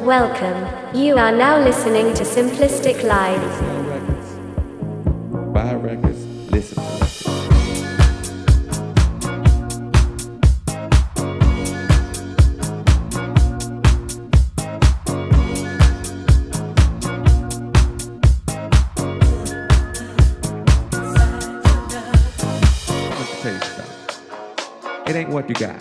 Welcome. You are now listening to Simplistic Live. Buy records, listen records. It ain't what you got.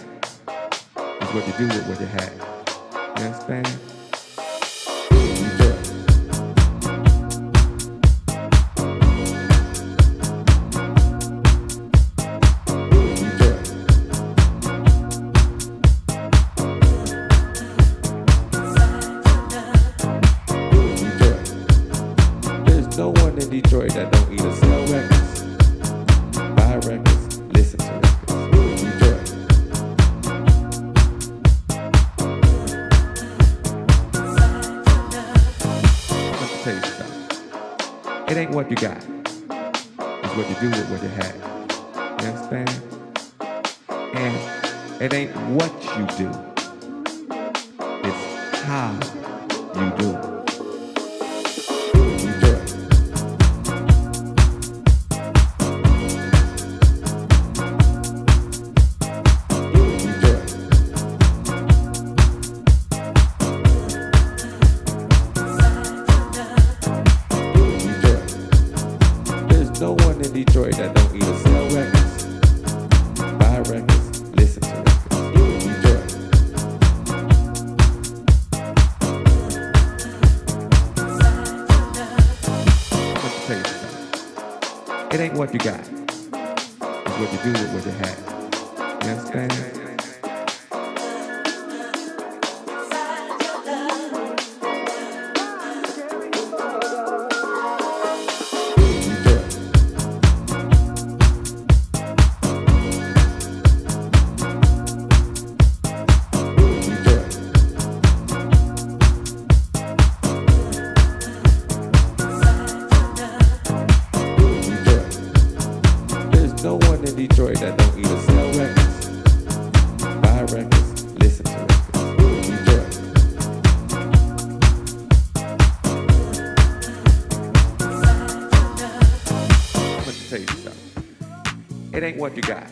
what you got.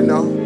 you know.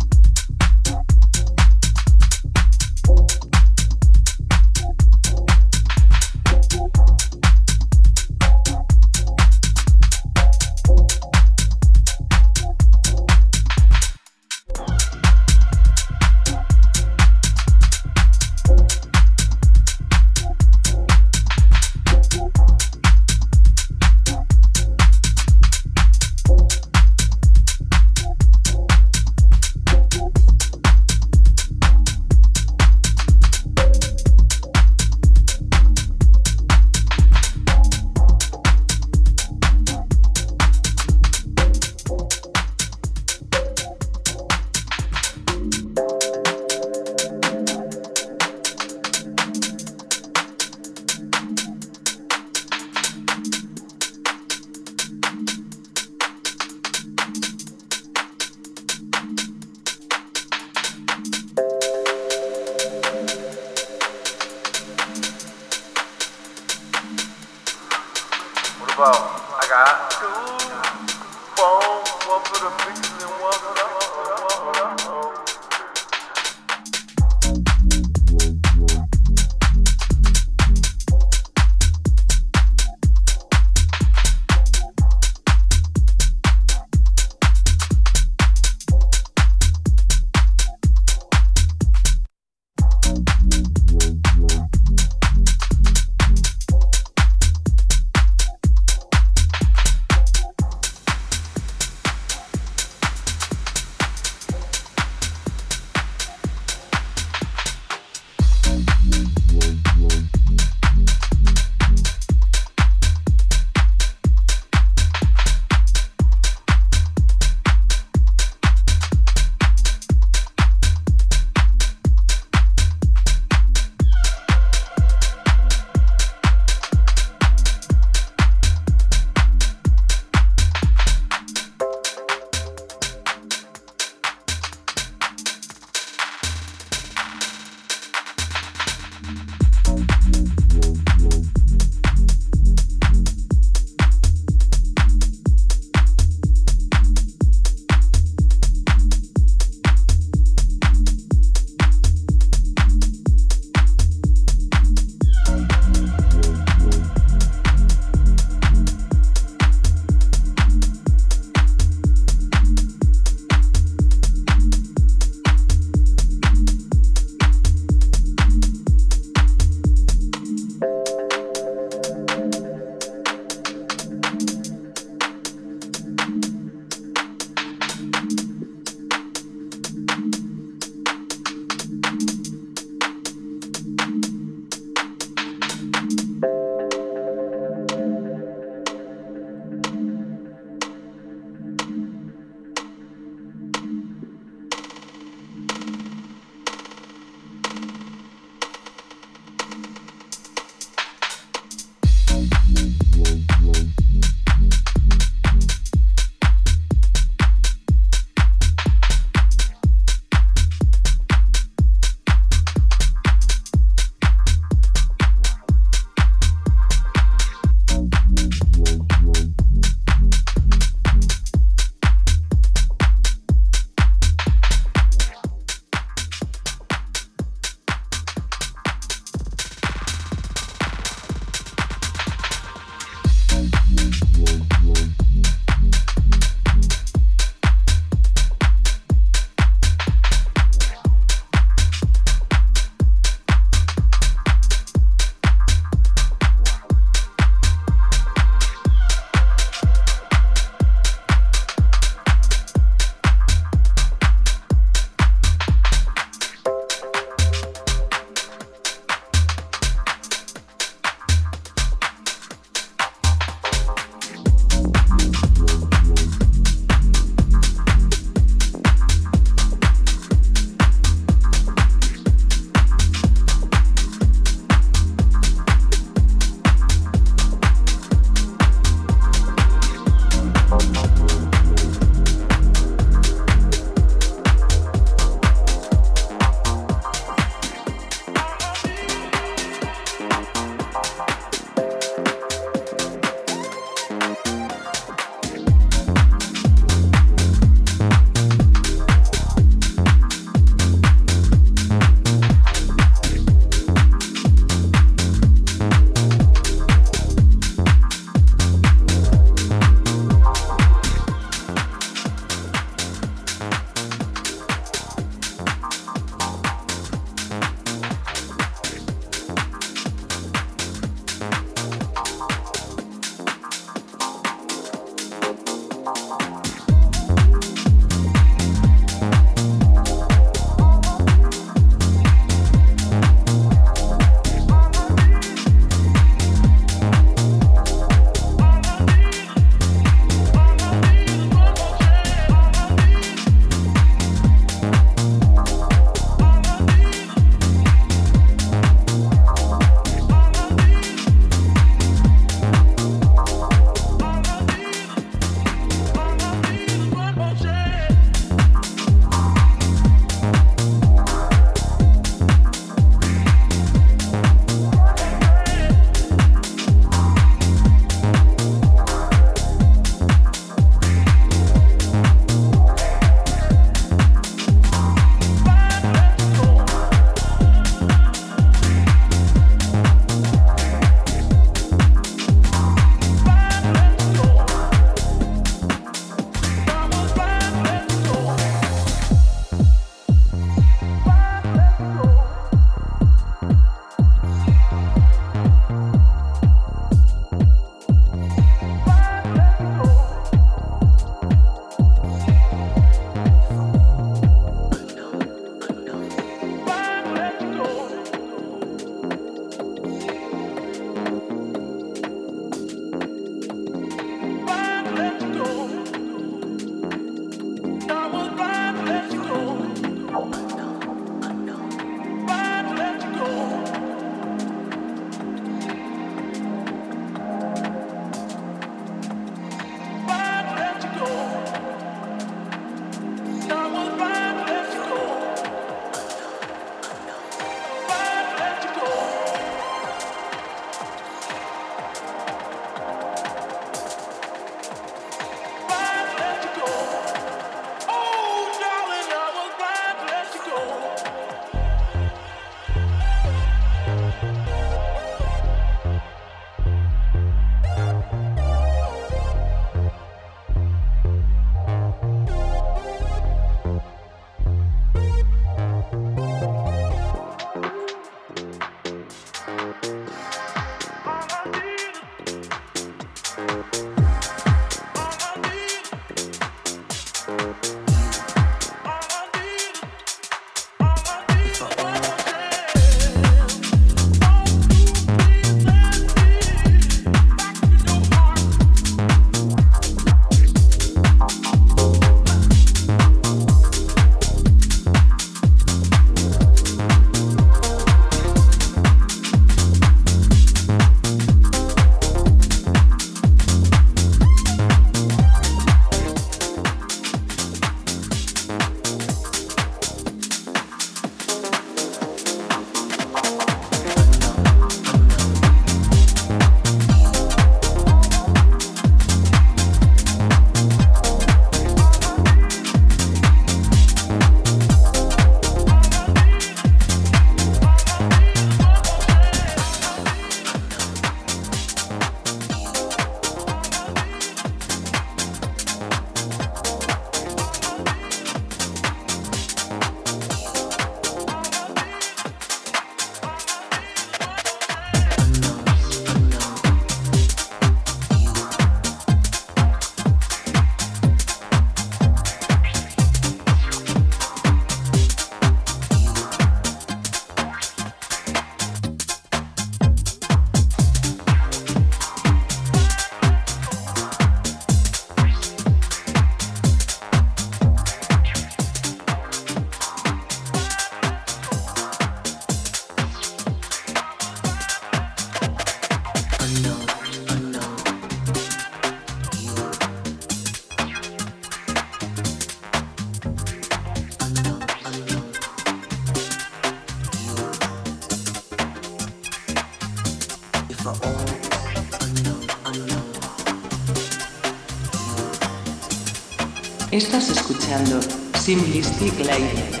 Estás escuchando Simplistic Live.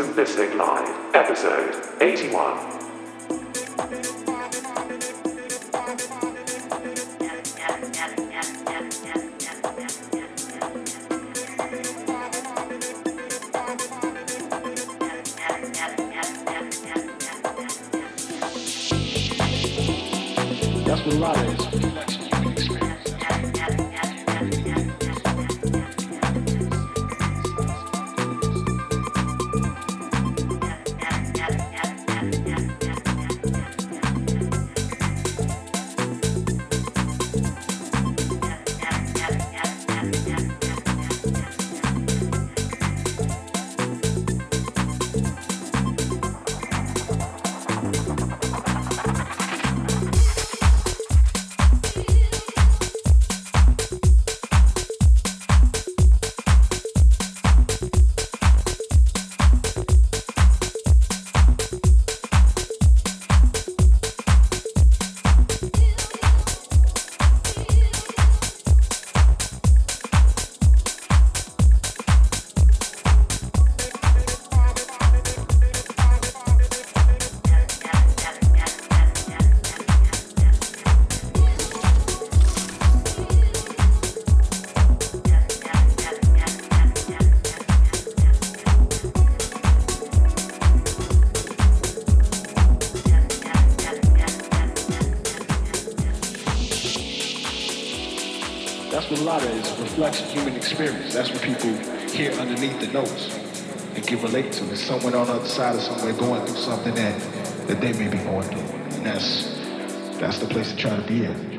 Synthetic Live, episode 81. reflects human experience. That's what people hear underneath the notes and can relate to. It's someone on the other side of somewhere going through something that, that they may be going through. And that's, that's the place to try to be in.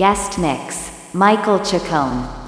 Guest mix Michael Chacon.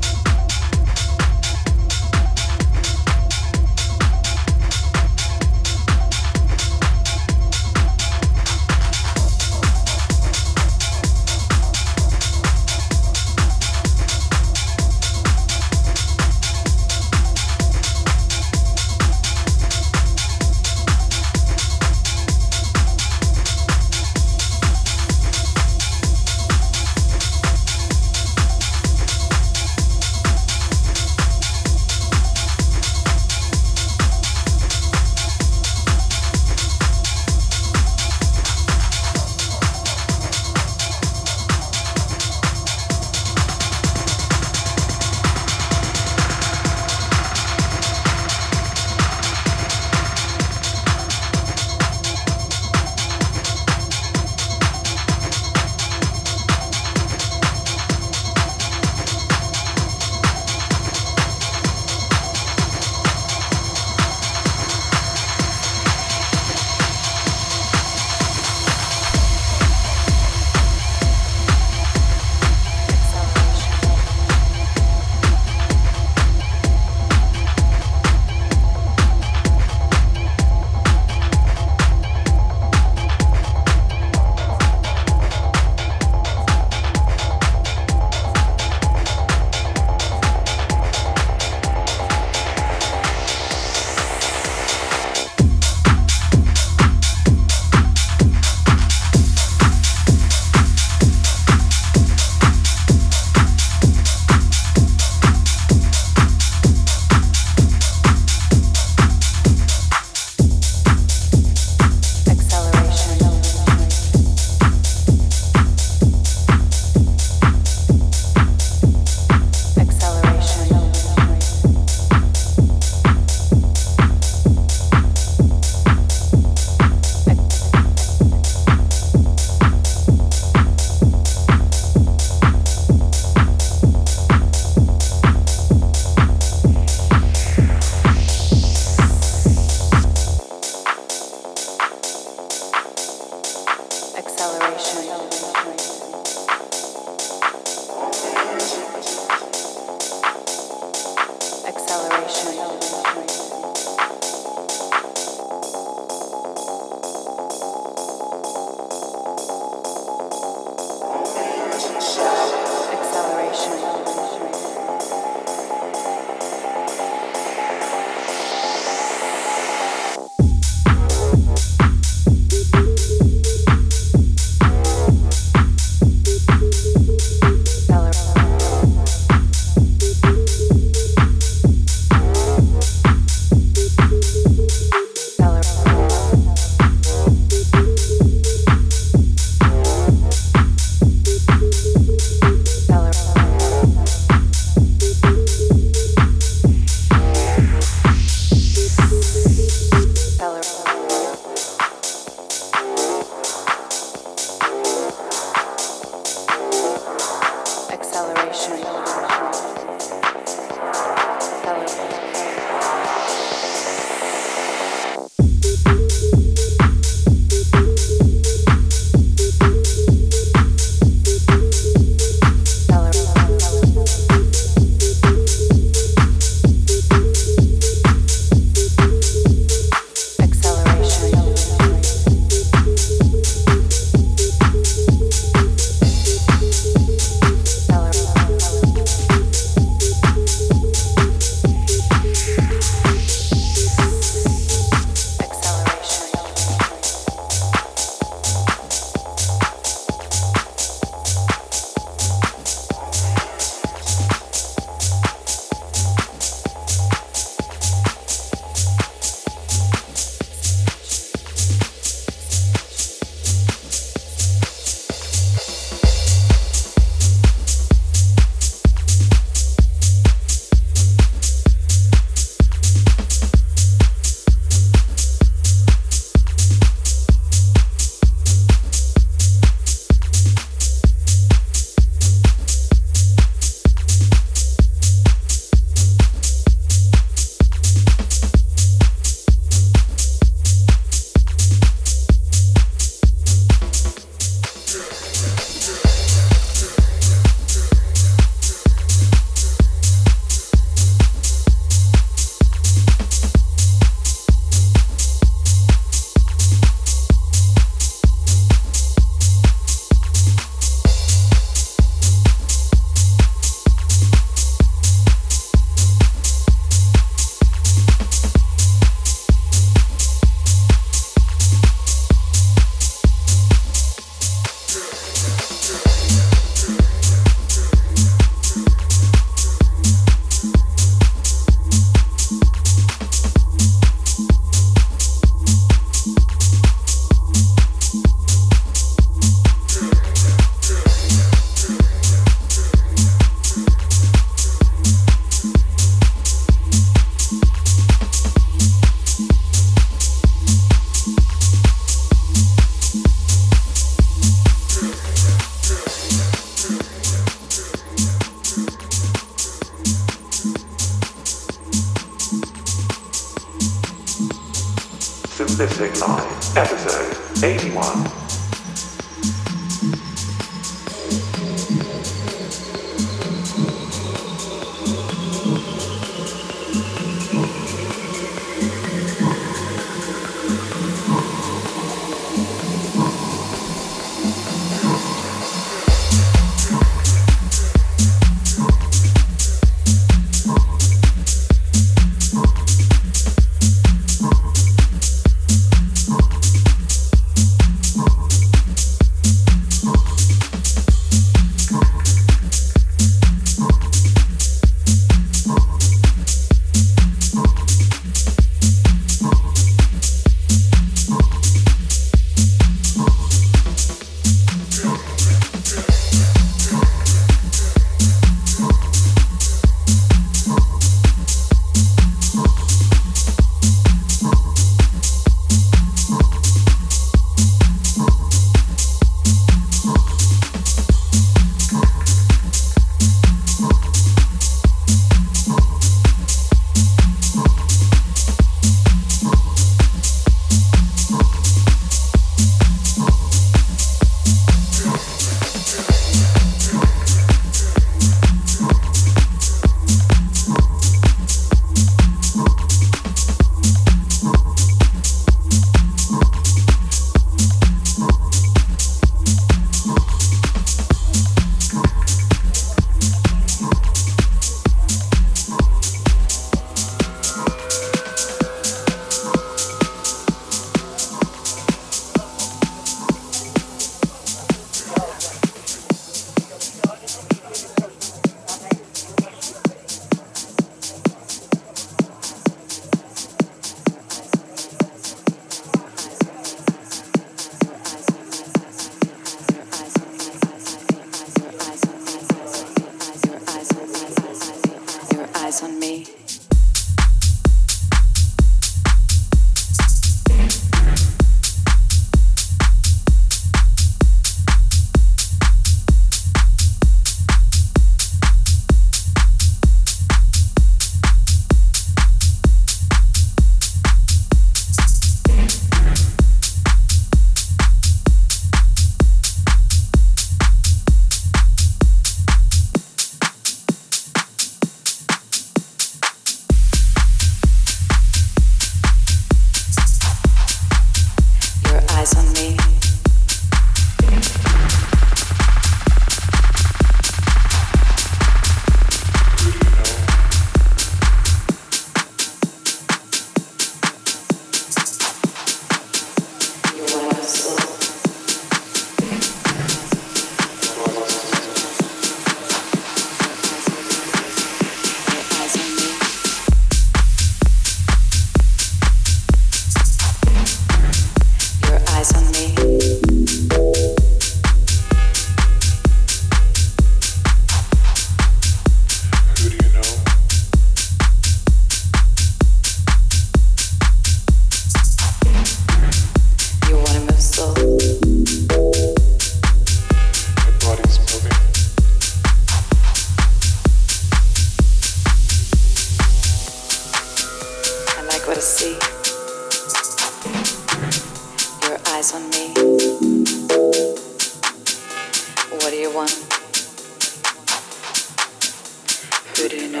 Who do you know?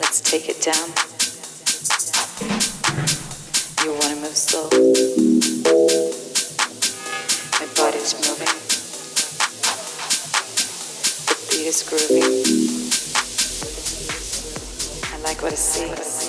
Let's take it down. You wanna move slow. My body's moving. The beat is groovy. I like what I see.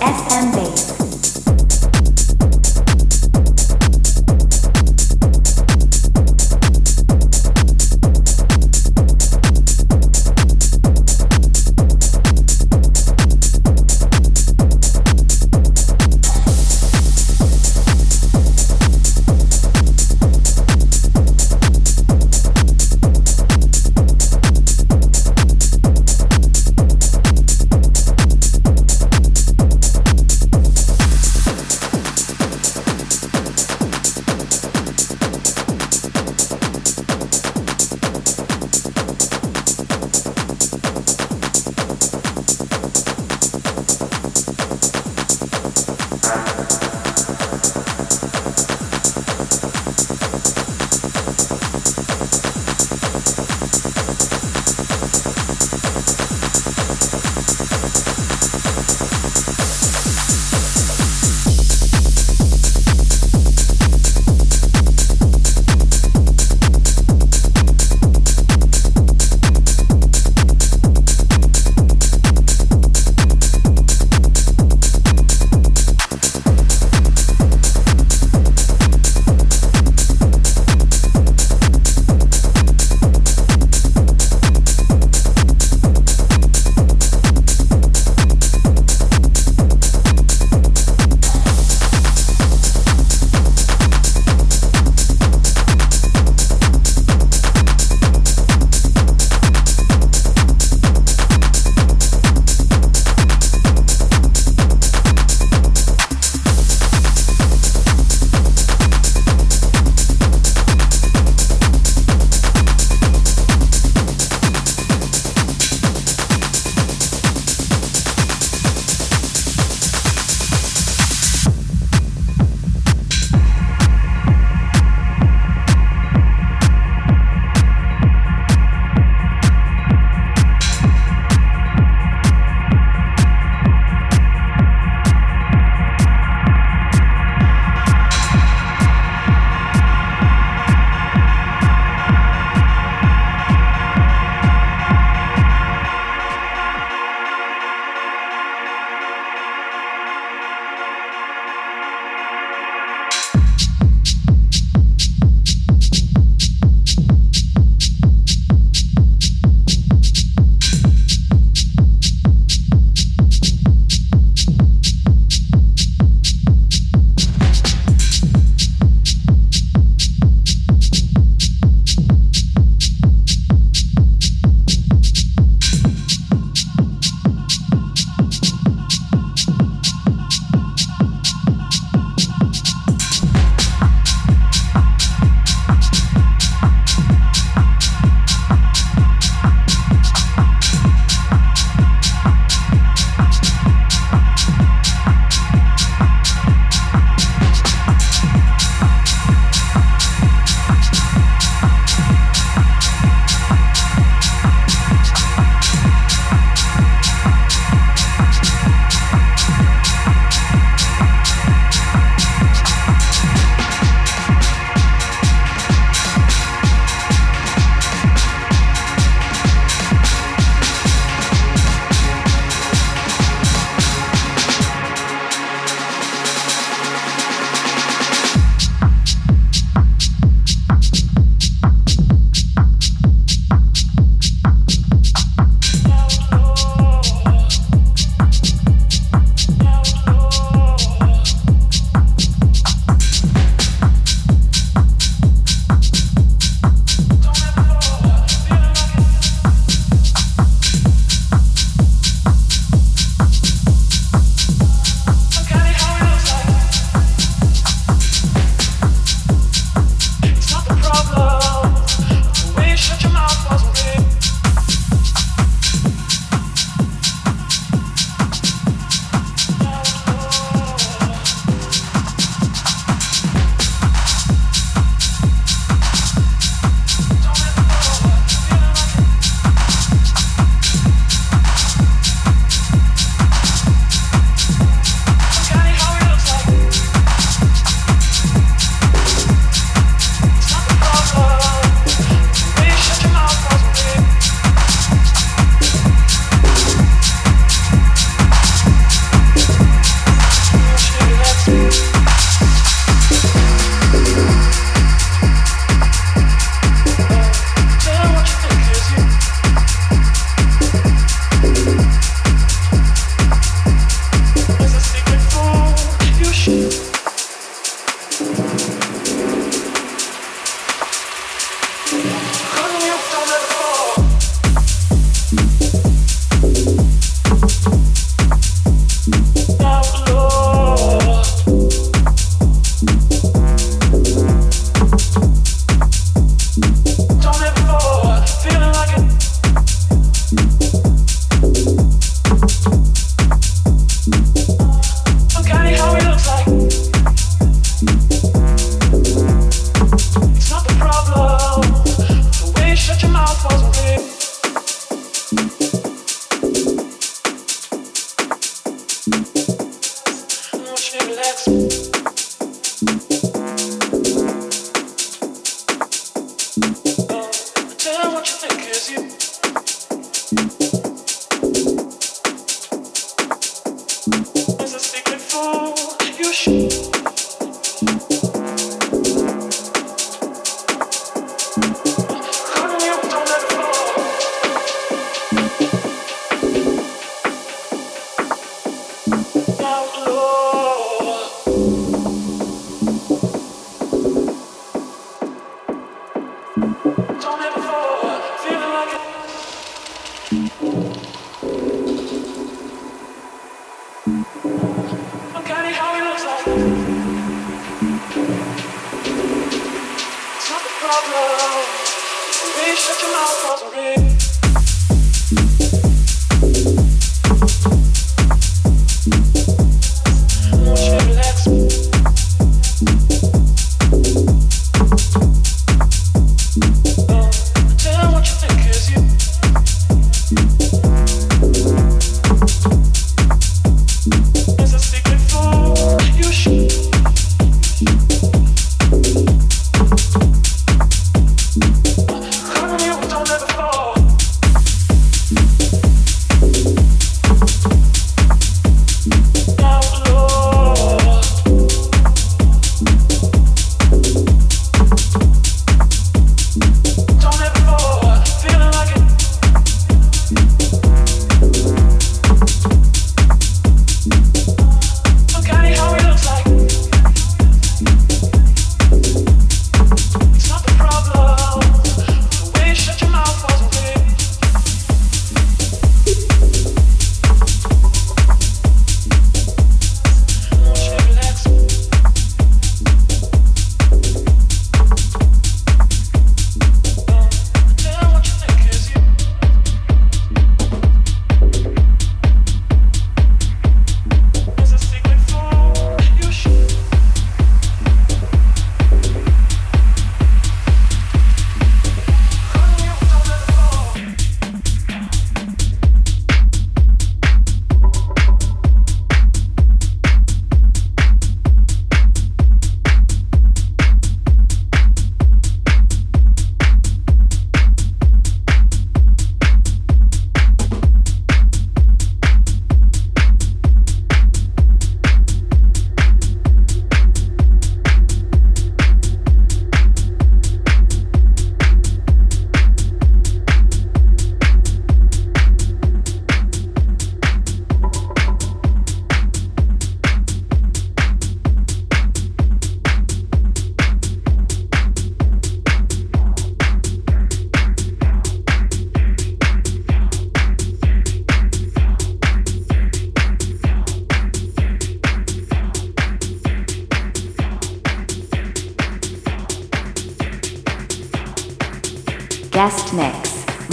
FM Base.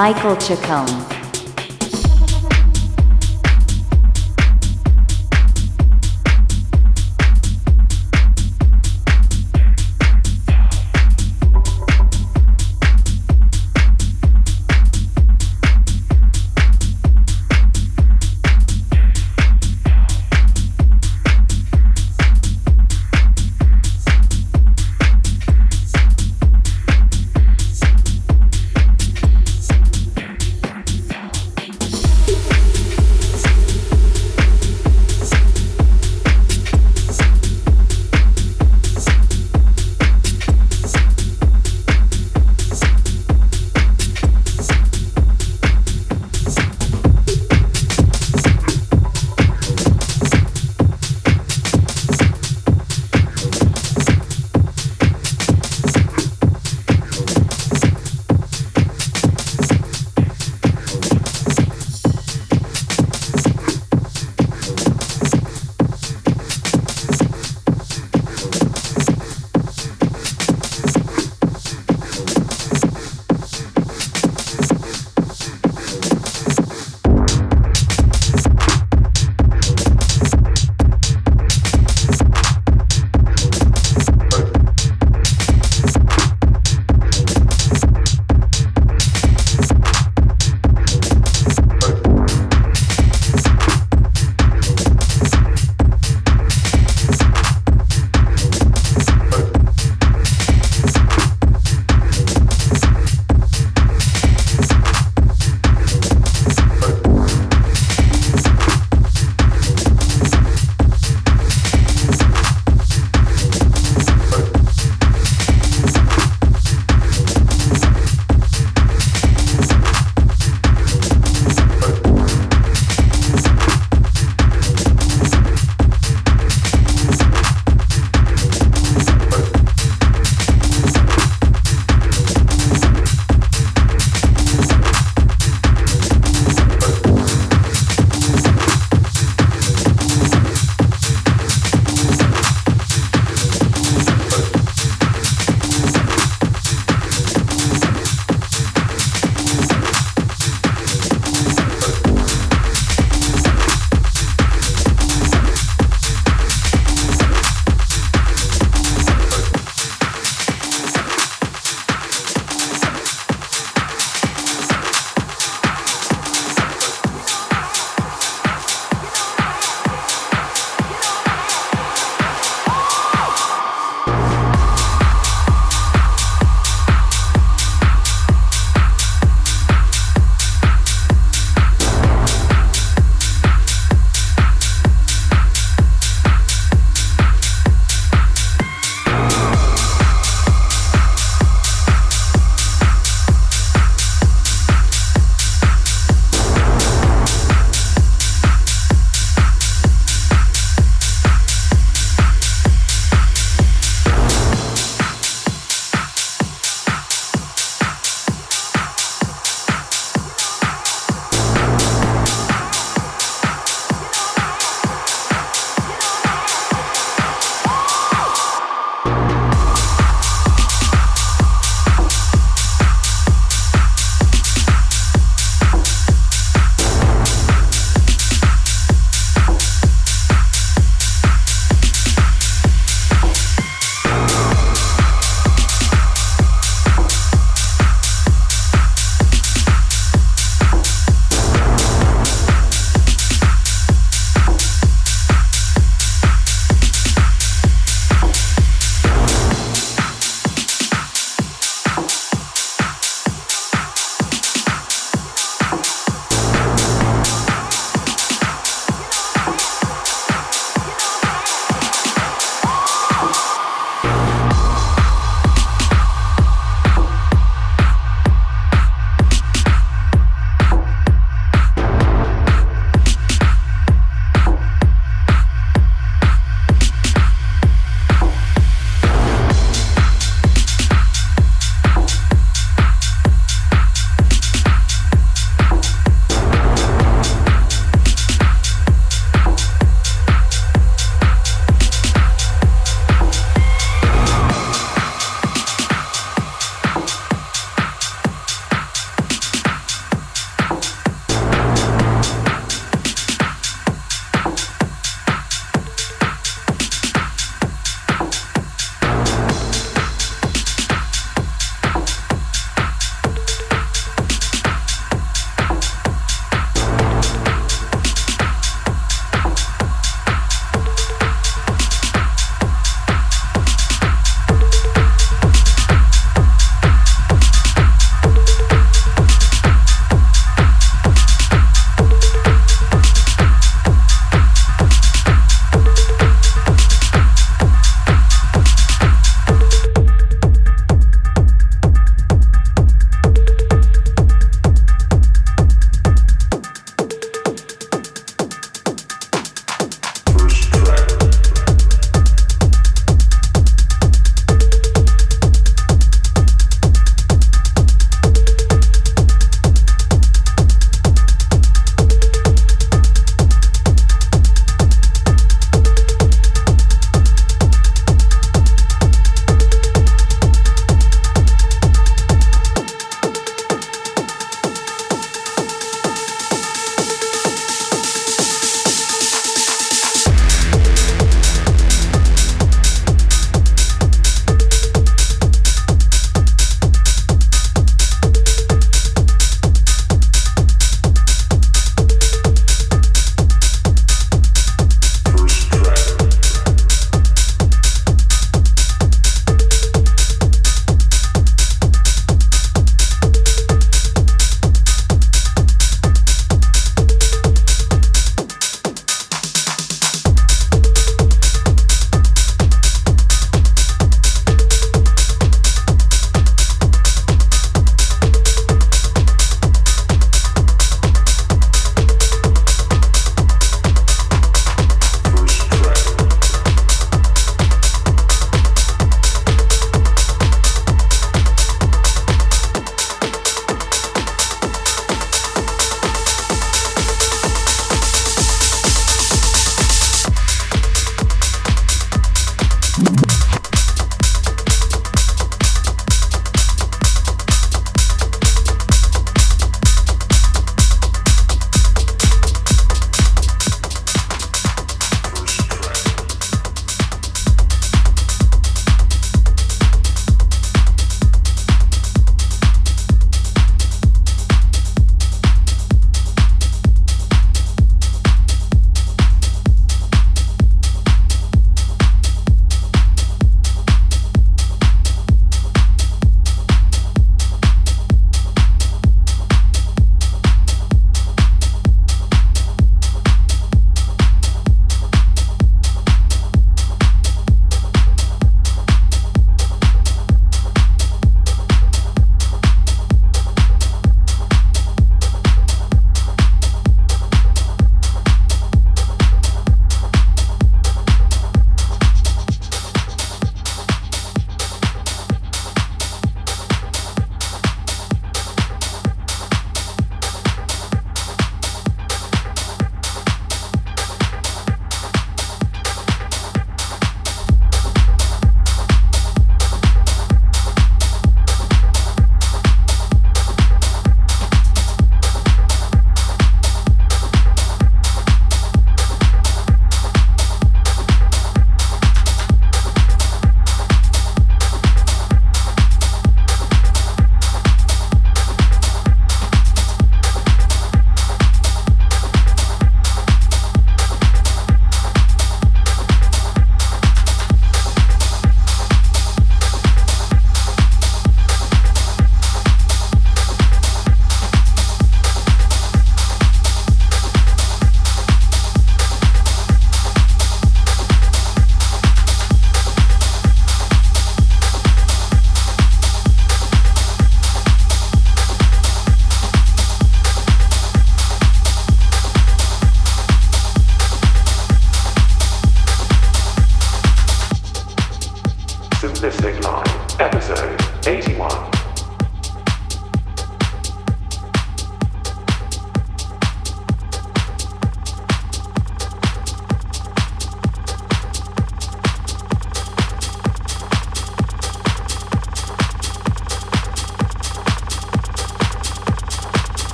Michael Chacon.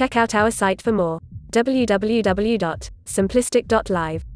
Check out our site for more www.simplistic.live.